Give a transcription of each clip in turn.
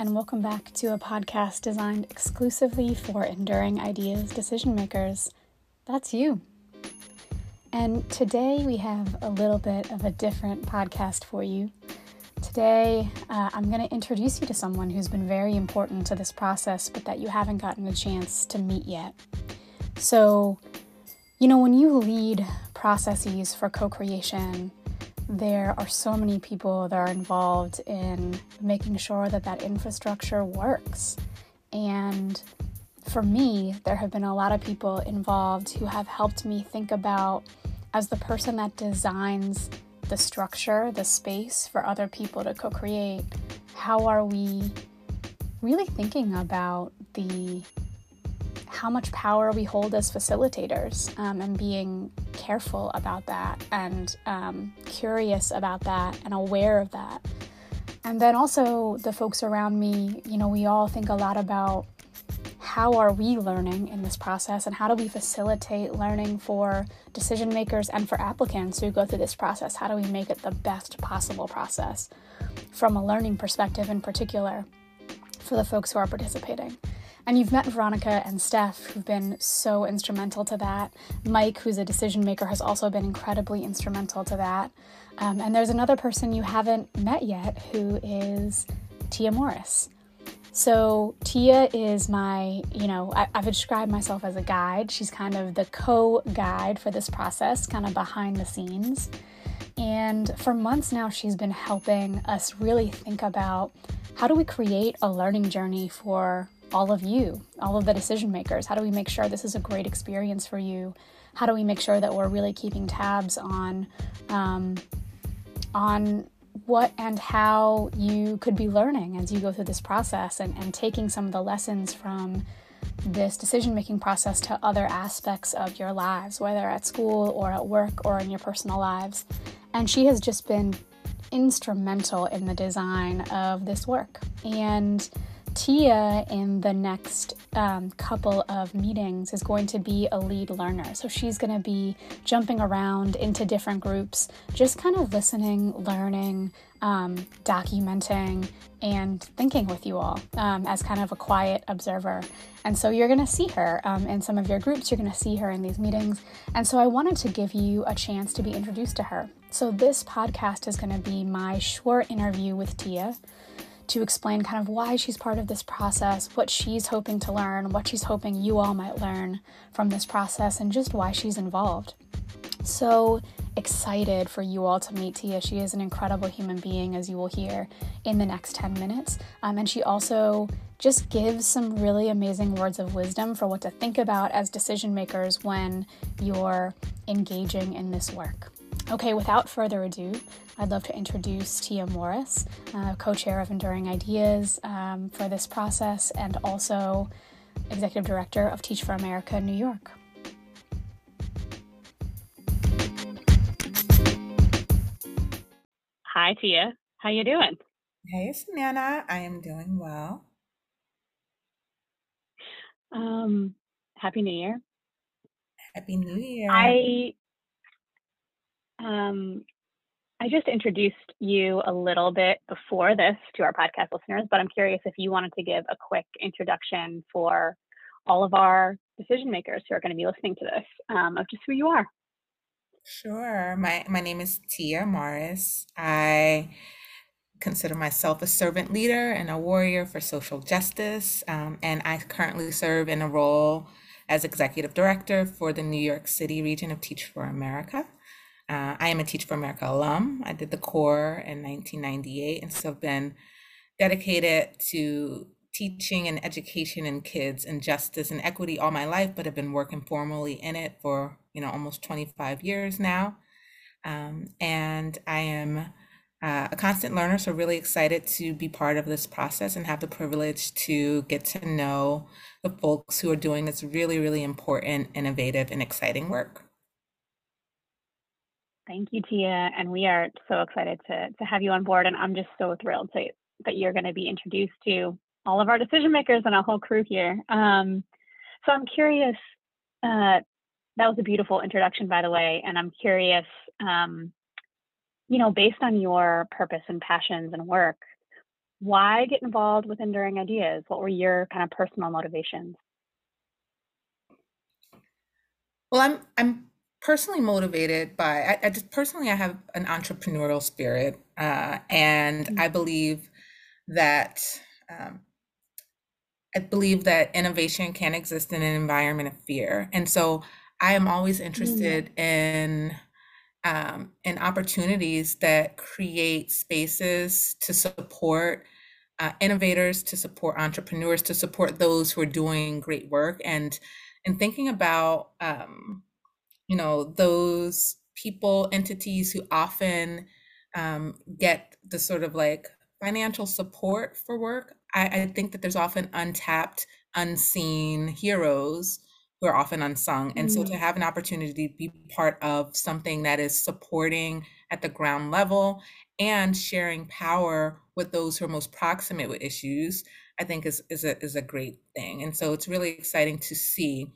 and welcome back to a podcast designed exclusively for enduring ideas decision makers. That's you. And today we have a little bit of a different podcast for you. Today, uh, I'm going to introduce you to someone who's been very important to this process, but that you haven't gotten a chance to meet yet. So, you know, when you lead processes for co creation, there are so many people that are involved in making sure that that infrastructure works. And for me, there have been a lot of people involved who have helped me think about, as the person that designs the structure, the space for other people to co create, how are we really thinking about the how much power we hold as facilitators um, and being careful about that and um, curious about that and aware of that. And then also the folks around me, you know, we all think a lot about how are we learning in this process and how do we facilitate learning for decision makers and for applicants who go through this process? How do we make it the best possible process from a learning perspective in particular for the folks who are participating? And you've met Veronica and Steph, who've been so instrumental to that. Mike, who's a decision maker, has also been incredibly instrumental to that. Um, and there's another person you haven't met yet who is Tia Morris. So, Tia is my, you know, I, have described myself as a guide. She's kind of the co guide for this process, kind of behind the scenes. And for months now, she's been helping us really think about how do we create a learning journey for all of you, all of the decision makers? How do we make sure this is a great experience for you? How do we make sure that we're really keeping tabs on um, on what and how you could be learning as you go through this process and, and taking some of the lessons from this decision making process to other aspects of your lives, whether at school or at work or in your personal lives. And she has just been instrumental in the design of this work. And Tia, in the next um, couple of meetings, is going to be a lead learner. So she's going to be jumping around into different groups, just kind of listening, learning, um, documenting, and thinking with you all um, as kind of a quiet observer. And so you're going to see her um, in some of your groups, you're going to see her in these meetings. And so I wanted to give you a chance to be introduced to her. So this podcast is going to be my short interview with Tia to explain kind of why she's part of this process, what she's hoping to learn, what she's hoping you all might learn from this process, and just why she's involved. So excited for you all to meet Tia. She is an incredible human being, as you will hear in the next 10 minutes. Um, and she also just gives some really amazing words of wisdom for what to think about as decision makers when you're engaging in this work. Okay, without further ado, I'd love to introduce Tia Morris, uh, co chair of Enduring Ideas um, for this process, and also executive director of Teach for America New York. Hi, Tia. How you doing? Hey, Samantha. I am doing well. Um, Happy New Year. Happy New Year. I um, I just introduced you a little bit before this to our podcast listeners, but I'm curious if you wanted to give a quick introduction for all of our decision makers who are going to be listening to this um, of just who you are. Sure. My my name is Tia Morris. I consider myself a servant leader and a warrior for social justice, um, and I currently serve in a role as executive director for the New York City region of Teach for America. Uh, I am a Teach for America alum. I did the corps in 1998 and so I've been dedicated to teaching and education and kids and justice and equity all my life, but have been working formally in it for you know almost 25 years now. Um, and I am uh, a constant learner, so really excited to be part of this process and have the privilege to get to know the folks who are doing this really, really important, innovative, and exciting work. Thank you, Tia. And we are so excited to, to have you on board. And I'm just so thrilled to, that you're going to be introduced to all of our decision makers and our whole crew here. Um, so I'm curious, uh, that was a beautiful introduction, by the way. And I'm curious, um, you know, based on your purpose and passions and work, why get involved with Enduring Ideas? What were your kind of personal motivations? Well, I'm I'm personally motivated by I, I just personally I have an entrepreneurial spirit, uh, and mm-hmm. I believe that um, I believe that innovation can exist in an environment of fear, and so I am always interested mm-hmm. in um, in opportunities that create spaces to support uh, innovators, to support entrepreneurs, to support those who are doing great work, and and thinking about um, you know those people entities who often um, get the sort of like financial support for work I, I think that there's often untapped unseen heroes who are often unsung and so to mm. have an opportunity to be part of something that is supporting at the ground level and sharing power with those who are most proximate with issues i think is is a, is a great thing and so it's really exciting to see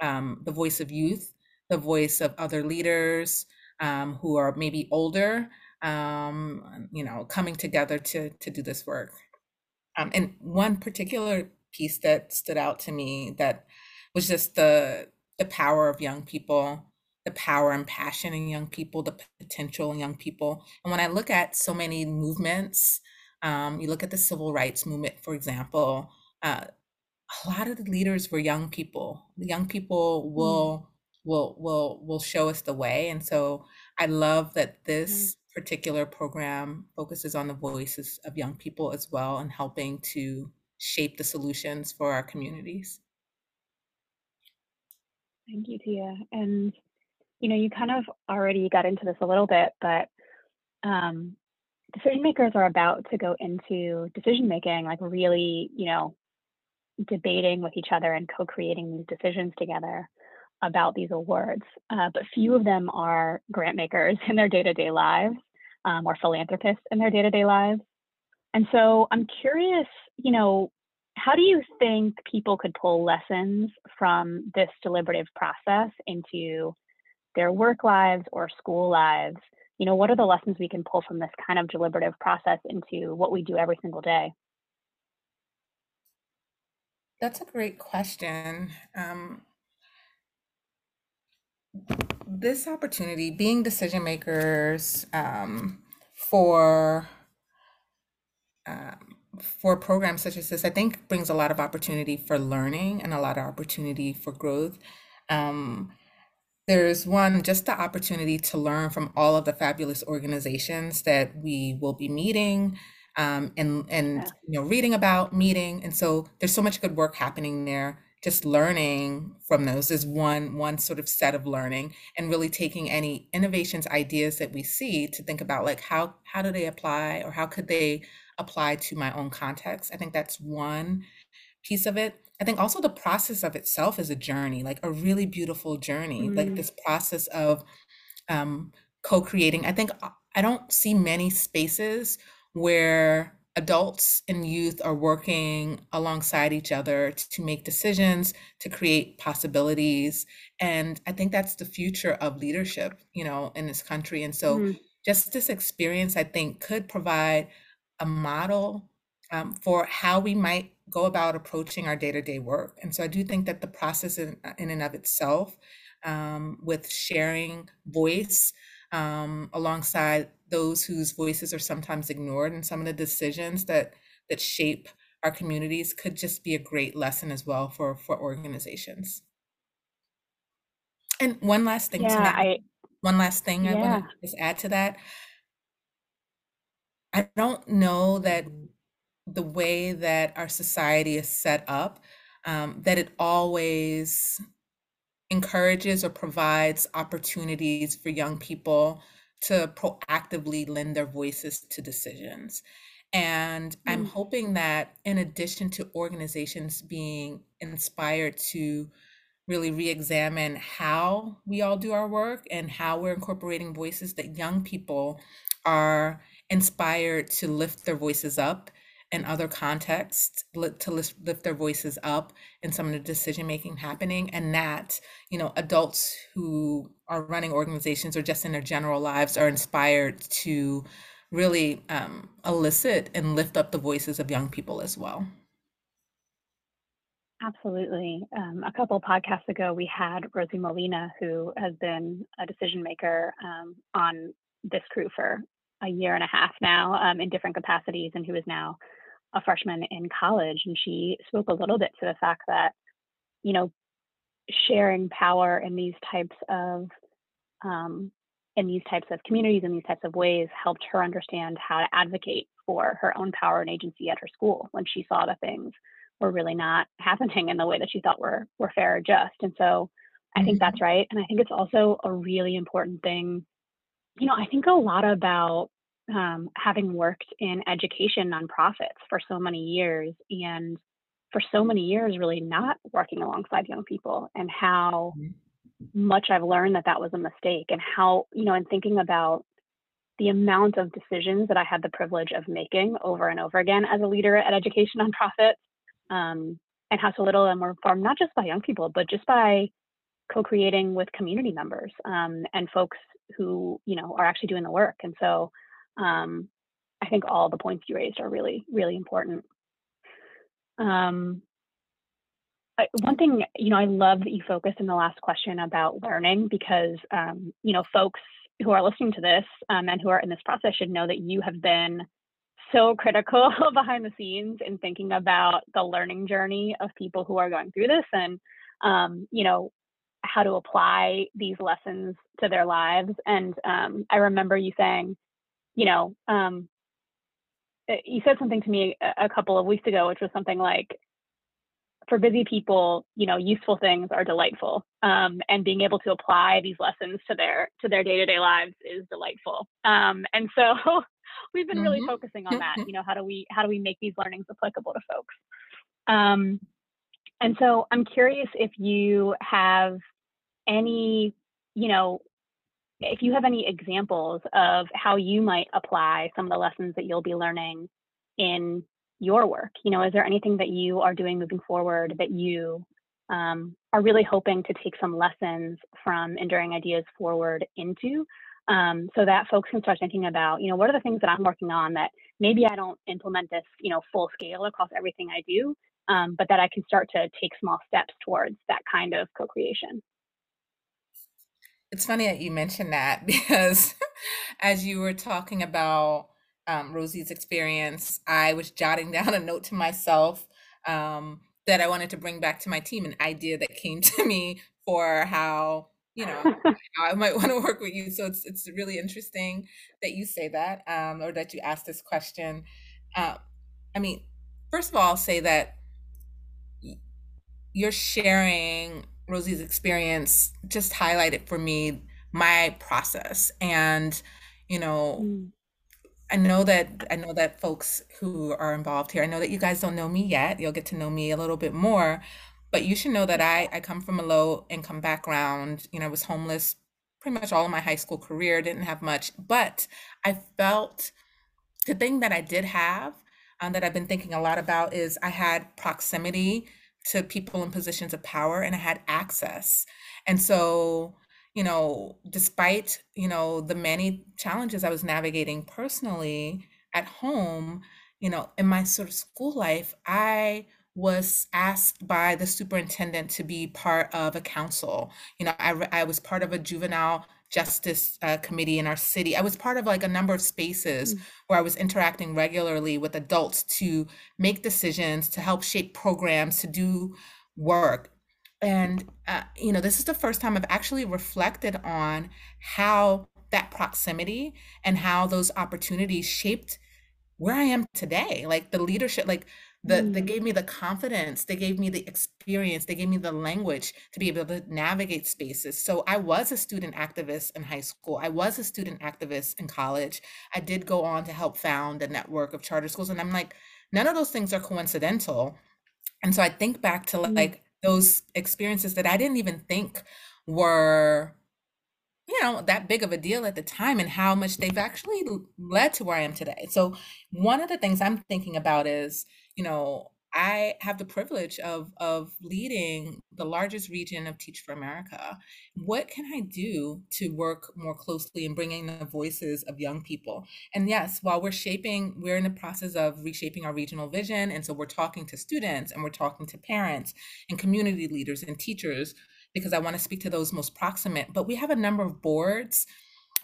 um, the voice of youth the voice of other leaders um, who are maybe older, um, you know, coming together to to do this work. Um, and one particular piece that stood out to me that was just the the power of young people, the power and passion in young people, the potential in young people. And when I look at so many movements, um, you look at the civil rights movement, for example. Uh, a lot of the leaders were young people. The young people mm. will will will will show us the way and so i love that this particular program focuses on the voices of young people as well and helping to shape the solutions for our communities. Thank you tia. And you know you kind of already got into this a little bit but um, decision makers are about to go into decision making like really you know debating with each other and co-creating these decisions together about these awards, uh, but few of them are grant makers in their day to day lives um, or philanthropists in their day to day lives. And so I'm curious, you know, how do you think people could pull lessons from this deliberative process into their work lives or school lives? You know, what are the lessons we can pull from this kind of deliberative process into what we do every single day? That's a great question. Um, this opportunity, being decision makers um, for um, for programs such as this, I think brings a lot of opportunity for learning and a lot of opportunity for growth. Um, there's one just the opportunity to learn from all of the fabulous organizations that we will be meeting um, and and you know reading about meeting and so there's so much good work happening there just learning from those is one one sort of set of learning and really taking any innovations ideas that we see to think about like how how do they apply or how could they apply to my own context? I think that's one piece of it. I think also the process of itself is a journey like a really beautiful journey mm. like this process of um, co-creating. I think uh, i don't see many spaces where adults and youth are working alongside each other to make decisions to create possibilities and i think that's the future of leadership you know in this country and so mm-hmm. just this experience i think could provide a model um, for how we might go about approaching our day-to-day work and so i do think that the process in, in and of itself um, with sharing voice um, alongside those whose voices are sometimes ignored and some of the decisions that that shape our communities could just be a great lesson as well for for organizations and one last thing yeah, I, one last thing yeah. i want to just add to that i don't know that the way that our society is set up um, that it always encourages or provides opportunities for young people to proactively lend their voices to decisions. And I'm mm. hoping that in addition to organizations being inspired to really re-examine how we all do our work and how we're incorporating voices that young people are inspired to lift their voices up in other contexts to lift, their voices up in some of the decision making happening and that you know adults who are running organizations or just in their general lives are inspired to really um, elicit and lift up the voices of young people as well. Absolutely. Um, a couple podcasts ago, we had Rosie Molina, who has been a decision maker um, on this crew for a year and a half now um, in different capacities, and who is now a freshman in college. And she spoke a little bit to the fact that, you know, sharing power in these types of um, in these types of communities in these types of ways helped her understand how to advocate for her own power and agency at her school when she saw the things were really not happening in the way that she thought were were fair or just. And so I think that's mm-hmm. right. And I think it's also a really important thing. You know, I think a lot about um, having worked in education nonprofits for so many years and for so many years really not working alongside young people and how mm-hmm. much I've learned that that was a mistake and how, you know, and thinking about the amount of decisions that I had the privilege of making over and over again as a leader at education nonprofits um, and how so little of them were formed not just by young people, but just by co-creating with community members um, and folks who you know are actually doing the work. And so um, I think all the points you raised are really really important. Um, I, one thing you know I love that you focused in the last question about learning because um, you know folks who are listening to this um, and who are in this process should know that you have been so critical behind the scenes in thinking about the learning journey of people who are going through this and um, you know how to apply these lessons to their lives and um, i remember you saying you know um, eh, you said something to me a, a couple of weeks ago which was something like for busy people you know useful things are delightful um, and being able to apply these lessons to their to their day-to-day lives is delightful um, and so we've been mm-hmm. really focusing on that. You know, how do we how do we make these learnings applicable to folks? Um, and so I'm curious if you have any, you know, if you have any examples of how you might apply some of the lessons that you'll be learning in your work. You know, is there anything that you are doing moving forward that you um, are really hoping to take some lessons from enduring ideas forward into um, so that folks can start thinking about, you know, what are the things that I'm working on that maybe I don't implement this, you know, full scale across everything I do, um, but that I can start to take small steps towards that kind of co-creation. It's funny that you mentioned that because as you were talking about um, Rosie's experience, I was jotting down a note to myself um, that I wanted to bring back to my team, an idea that came to me for how you know I might want to work with you. So it's it's really interesting that you say that, um, or that you ask this question. Uh, I mean, first of all, I'll say that you're sharing Rosie's experience just highlighted for me my process, and you know. Mm. I know that I know that folks who are involved here, I know that you guys don't know me yet. You'll get to know me a little bit more, but you should know that I, I come from a low income background. You know, I was homeless pretty much all of my high school career, didn't have much, but I felt the thing that I did have um, that I've been thinking a lot about is I had proximity to people in positions of power and I had access. And so, you know, despite, you know, the many challenges I was navigating personally at home, you know, in my sort of school life, I was asked by the superintendent to be part of a council. You know, I, I was part of a juvenile justice uh, committee in our city. I was part of like a number of spaces mm. where I was interacting regularly with adults to make decisions, to help shape programs, to do work. And, uh, you know, this is the first time I've actually reflected on how that proximity and how those opportunities shaped where I am today. Like the leadership, like the, mm. they gave me the confidence they gave me the experience they gave me the language to be able to navigate spaces so i was a student activist in high school i was a student activist in college i did go on to help found a network of charter schools and i'm like none of those things are coincidental and so i think back to mm. like those experiences that i didn't even think were you know that big of a deal at the time and how much they've actually led to where i am today so one of the things i'm thinking about is you know, I have the privilege of of leading the largest region of Teach for America. What can I do to work more closely in bringing the voices of young people? And yes, while we're shaping, we're in the process of reshaping our regional vision, and so we're talking to students and we're talking to parents and community leaders and teachers because I want to speak to those most proximate. But we have a number of boards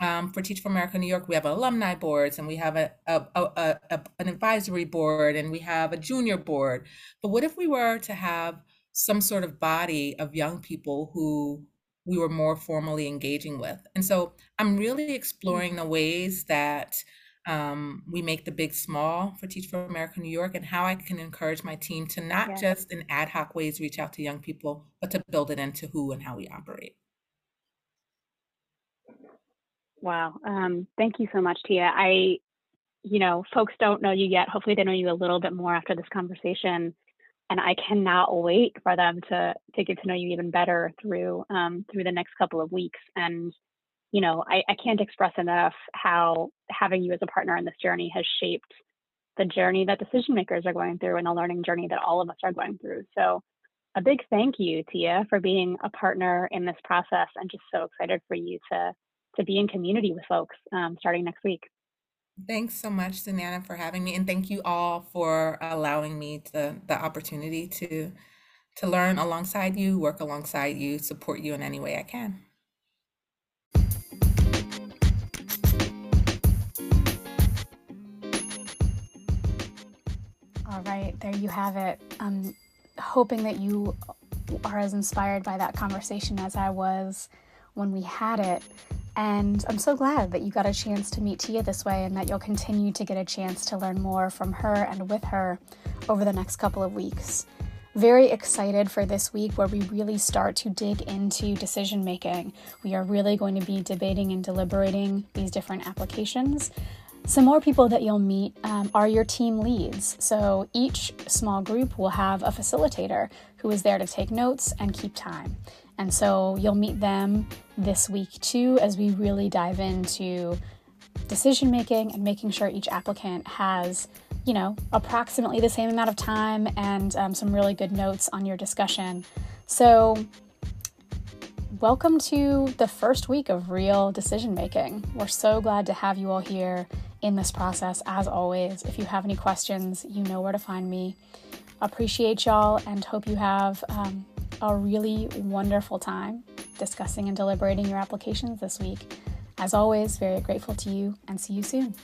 um, for Teach for America New York, we have alumni boards and we have a, a, a, a, an advisory board and we have a junior board. But what if we were to have some sort of body of young people who we were more formally engaging with? And so I'm really exploring the ways that um, we make the big small for Teach for America New York and how I can encourage my team to not yeah. just in ad hoc ways reach out to young people, but to build it into who and how we operate. Wow. Um, thank you so much, Tia. I, you know, folks don't know you yet. Hopefully, they know you a little bit more after this conversation, and I cannot wait for them to to get to know you even better through um, through the next couple of weeks. And you know, I, I can't express enough how having you as a partner in this journey has shaped the journey that decision makers are going through and the learning journey that all of us are going through. So, a big thank you, Tia, for being a partner in this process, and just so excited for you to to be in community with folks um, starting next week. Thanks so much, Samantha, for having me, and thank you all for allowing me to, the opportunity to to learn alongside you, work alongside you, support you in any way I can. All right, there you have it. I'm hoping that you are as inspired by that conversation as I was when we had it. And I'm so glad that you got a chance to meet Tia this way and that you'll continue to get a chance to learn more from her and with her over the next couple of weeks. Very excited for this week where we really start to dig into decision making. We are really going to be debating and deliberating these different applications. Some more people that you'll meet um, are your team leads. So each small group will have a facilitator who is there to take notes and keep time. And so you'll meet them this week too as we really dive into decision making and making sure each applicant has, you know, approximately the same amount of time and um, some really good notes on your discussion. So, welcome to the first week of real decision making. We're so glad to have you all here in this process, as always. If you have any questions, you know where to find me. Appreciate y'all and hope you have um, a really wonderful time discussing and deliberating your applications this week. As always, very grateful to you and see you soon.